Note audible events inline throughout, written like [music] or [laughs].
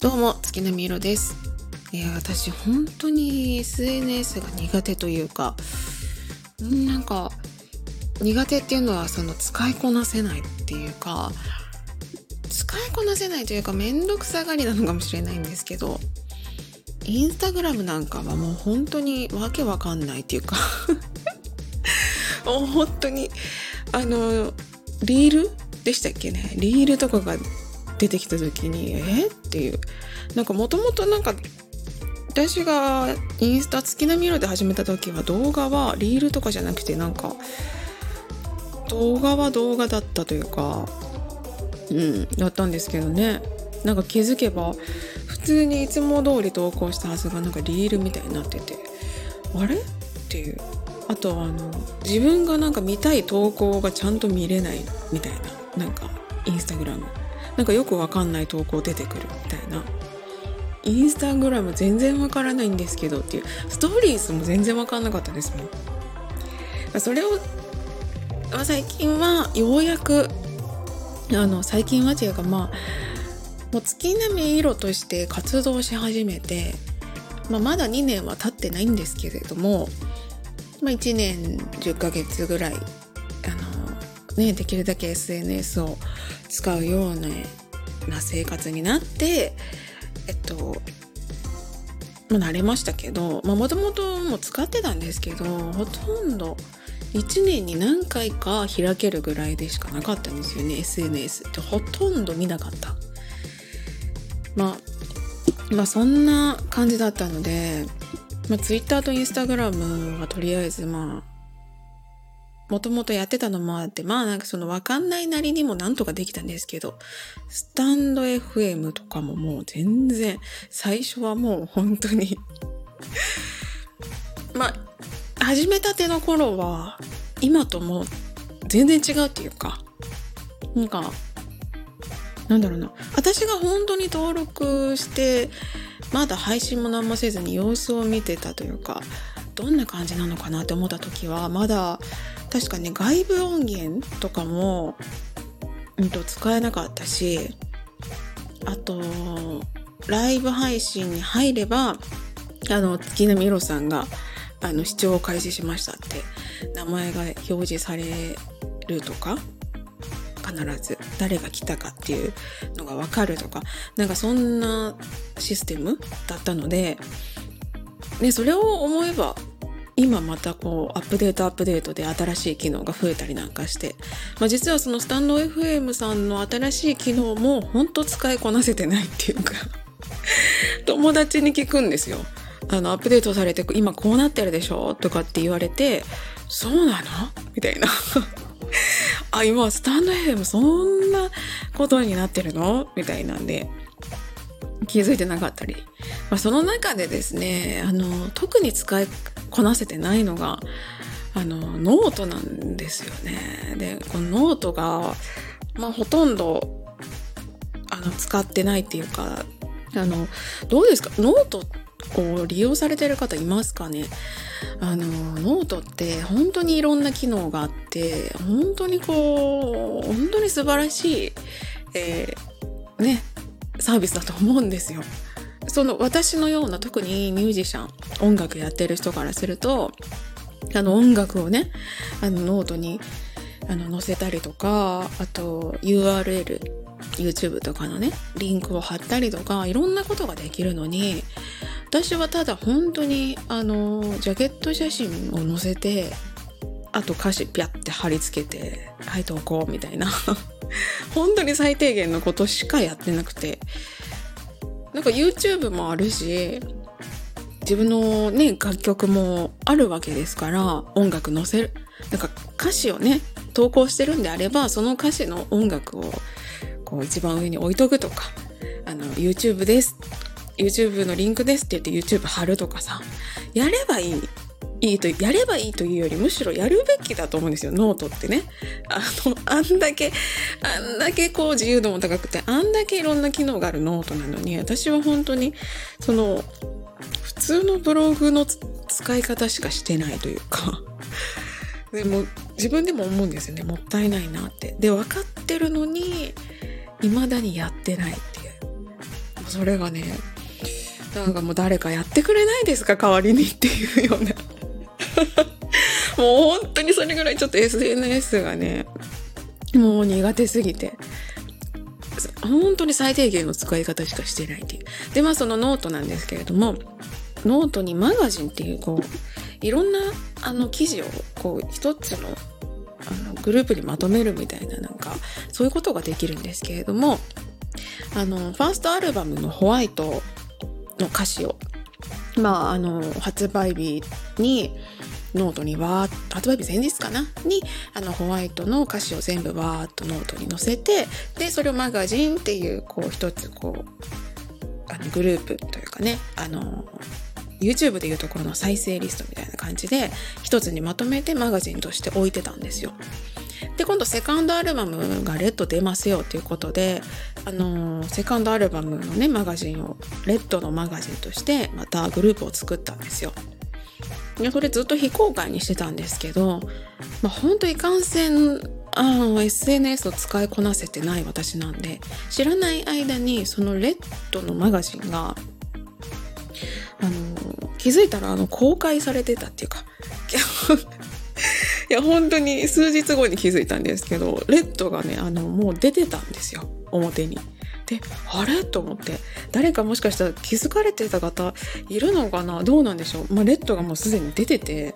どうも月並みろです。いや私本当に SNS が苦手というかなんか苦手っていうのはその使いこなせないっていうか使いこなせないというか面倒くさがりなのかもしれないんですけどインスタグラムなんかはもう本当にわけわかんないっていうか [laughs] もう本当にあのリール？でしたっけね？リールとかが出てきた時にえ？っていう。なんかもともとなんか私がインスタ月並み色で始めた時は動画はリールとかじゃなくてなんか動画は動画だったというかうんだったんですけどね。なんか気づけば普通にいつも通り投稿したはずがなんかリールみたいになっててあれ？っていう。あとあの自分がなんか見たい投稿がちゃんと見れないみたいな。なんかインスタグラム。なんかよくわかんない投稿出てくるみたいな。インスタグラム全然わからないんですけどっていう。ストーリーズも全然わかんなかったですもん。それを最近はようやくあの最近はっていうかまあもう月並み色として活動し始めて、まあ、まだ2年は経ってないんですけれどもまあ、1年10ヶ月ぐらいあの、ね、できるだけ SNS を使うような生活になってえっとまあ、慣れましたけどもともとも使ってたんですけどほとんど1年に何回か開けるぐらいでしかなかったんですよね SNS って。ほとんど見なかった。まあまあそんな感じだったのでまあ、Twitter と Instagram はとりあえずまあ、もともとやってたのもあって、まあなんかそのわかんないなりにもなんとかできたんですけど、スタンド FM とかももう全然、最初はもう本当に [laughs] まあ、始めたての頃は、今とも全然違うっていうか、なんか、なんだろうな。私が本当に登録して、まだ配信も何もせずに様子を見てたというかどんな感じなのかなって思った時はまだ確かね外部音源とかも、うんと、使えなかったしあとライブ配信に入ればあの月並みろさんがあの視聴を開始しましたって名前が表示されるとか必ず誰が来たかっていうのが分かるとかなんかそんなシステムだったので、ね、それを思えば今またこうアップデートアップデートで新しい機能が増えたりなんかして、まあ、実はそのスタンド FM さんの新しい機能も本当使いこなせてないっていうか [laughs] 友達に聞くんですよ。あの、アップデートされて今こうなってるでしょ？とかって言われて、そうなの？みたいな。あ、今、 stand.fm そんなことになってるの？みたいなんで、気づいてなかったり。まあ、その中でですね、あの、特に使いこなせてないのが、あの、ノートなんですよね。で、このノートが、まあ、ほとんど、あの、使ってないっていうか、あの、どうですか？ノートを利用されてる方いますかねあのノートって本当にいろんな機能があって本当にこう本当に素晴らしい、えー、ねサービスだと思うんですよ。その私のような特にミュージシャン音楽やってる人からするとあの音楽をねあのノートにあの載せたりとかあと URL YouTube とかのねリンクを貼ったりとかいろんなことができるのに私はただ本当にあのジャケット写真を載せてあと歌詞ピャって貼り付けてはい投稿みたいな。[laughs] 本当に最低限のことしかやってなくて。なんか YouTube もあるし自分のね楽曲もあるわけですから音楽載せる。なんか歌詞をね投稿してるんであればその歌詞の音楽をこう一番上に置いとくとかあの YouTube です。YouTube のリンクですって言って YouTube 貼るとかさ、やればいい。いいと、やればいいというより、むしろやるべきだと思うんですよ、ノートってね。あの、あんだけ、あんだけこう自由度も高くて、あんだけいろんな機能があるノートなのに、私は本当に、その、普通のブログの使い方しかしてないというか、でも自分でも思うんですよねもったいないなってで分かってるのに未だにやってないっていうそれがねなんかもう誰かやってくれないですか代わりにっていうような。[laughs] もう本当にそれぐらいちょっと SNS がねもう苦手すぎて。本当に最低限の使い方しかしてないっていう。でまあそのノートなんですけれどもノートにマガジンっていうこういろんなあの記事をこう一つのあのグループにまとめるみたいななんかそういうことができるんですけれどもあのファーストアルバムの「ホワイト」の歌詞をまああの発売日にノートにわーっと発売日前日かな？にあのホワイトの歌詞を全部わーっとノートに載せてでそれをマガジンっていうこう一つこうあのグループというかねあの YouTube でいうところの再生リストみたいな感じで一つにまとめてマガジンとして置いてたんですよ。今度セカンドアルバムがレッド出ますよということであのセカンドアルバムのねマガジンをレッドのマガジンとしてまたグループを作ったんですよ。でそれずっと非公開にしてたんですけど、まあ、ほんといかんせんあ SNS を使いこなせてない私なんで知らない間にそのレッドのマガジンがあの気づいたらあの公開されてたっていうかいや本当に数日後に気づいたんですけどレッドがねあのもう出てたんですよ表に。であれ？と思って誰かもしかしたら気づかれてた方いるのかな？どうなんでしょう、まあ、レッドがもうすでに出てて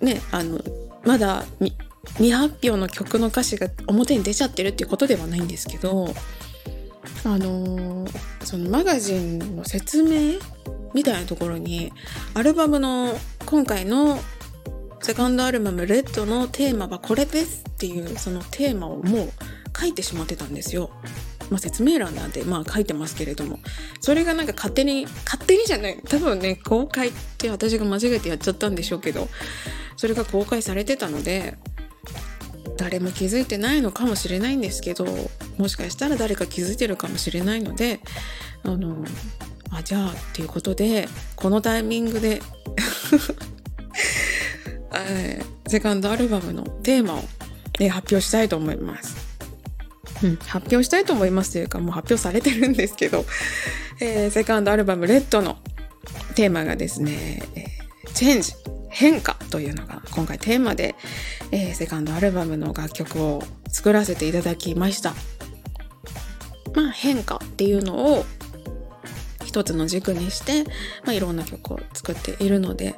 ねあのまだ未発表の曲の歌詞が表に出ちゃってるっていうことではないんですけどあのそのマガジンの説明みたいなところにアルバムの今回のセカンドアルバム「レッドのテーマはこれですっていうそのテーマをもう書いてしまってたんですよ。まあ、説明欄なんてまあ書いてますけれども。それがなんか勝手に勝手にじゃない。多分ね公開って私が間違えてやっちゃったんでしょうけど。それが公開されてたので誰も気づいてないのかもしれないんですけどもしかしたら誰か気づいてるかもしれないのであのあじゃあっていうことでこのタイミングでセカンドアルバムのテーマを、え発表したいと思います。うん、発表したいと思いますというかもう発表されてるんですけど、えー、セカンドアルバム「レッドのテーマがですね「えー、チェンジ」変化というのが今回テーマで、えー、セカンドアルバムの楽曲を作らせていただきました。まあ変化っていうのを一つの軸にして、まあ、いろんな曲を作っているので、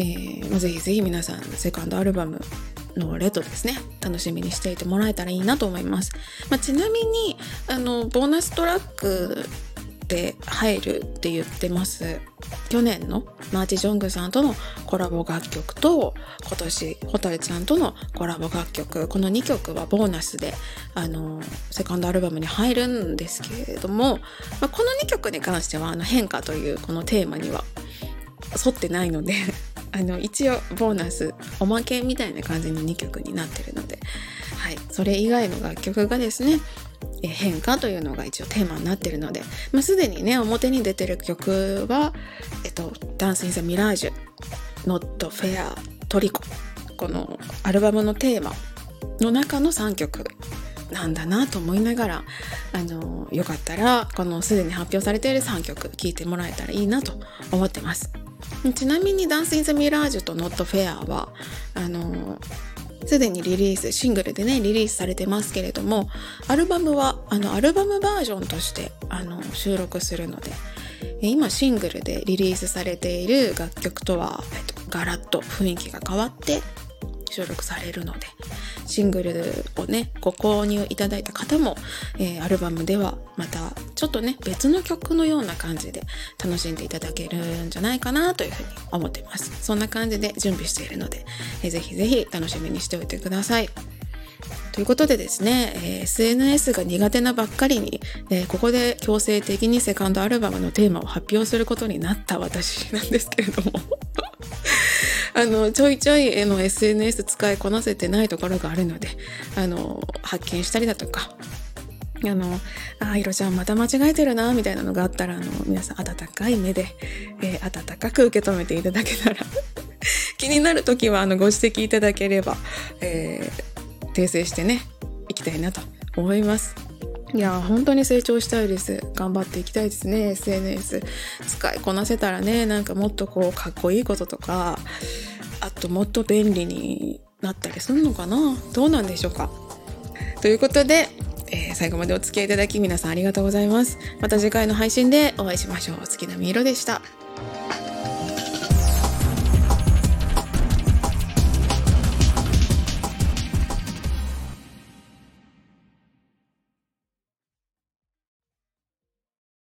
えー、ぜひぜひ皆さんセカンドアルバムのレッドですね。楽しみにしていてもらえたらいいなと思います、まあ、ちなみにあのボーナストラックで入るって言ってます。去年のマーチ・ジョングさんとのコラボ楽曲と今年ホタルちゃんとのコラボ楽曲。この2曲はボーナスであのセカンドアルバムに入るんですけれども、まあ、この2曲に関してはあの変化というこのテーマには沿ってないのであの一応ボーナスおまけみたいな感じの2曲になってるので、はい、それ以外の楽曲がですね変化というのが一応テーマになってるので、まあ、すでにね表に出てる曲は「えっと、ダンス・イン・ザ・ミラージュ」「Not Fair」「トリコ」このアルバムのテーマの中の3曲なんだなと思いながらあのよかったらこのすでに発表されている3曲聴いてもらえたらいいなと思ってます。ちなみに「ダンス・イン・ザ・ミラージュ」と「ノット・フェアはあのすでにリリースシングルでねリリースされてますけれどもアルバムはあのアルバムバージョンとしてあの収録するので今シングルでリリースされている楽曲とは、えっと、ガラッと雰囲気が変わって収録されるのでシングルをねご購入いただいた方も、えー、アルバムではまたちょっとね別の曲のような感じで楽しんでいただけるんじゃないかなというふうに思ってます。そんな感じで準備しているので、えー、ぜひぜひ楽しみにしておいてください。ということでですね、えー、SNS が苦手なばっかりに、えー、ここで強制的にセカンドアルバムのテーマを発表することになった私なんですけれども。あのちょいちょいの SNS 使いこなせてないところがあるのであの発見したりだとかあの、あ、ひろちゃんまた間違えてるな、みたいなのがあったら、あの、皆さん温かい目で、えー、温かく受け止めていただけたら [laughs] 気になる時はあのご指摘いただければ、えー、訂正してねいきたいなと思います。いや本当に成長したいです。頑張っていきたいですね SNS 使いこなせたらねなんかもっとこうかっこいいこととかあともっと便利になったりするのかな。どうなんでしょうか。ということで、えー、最後までお付き合いいただき皆さんありがとうございます。また次回の配信でお会いしましょう。月並みいろでした。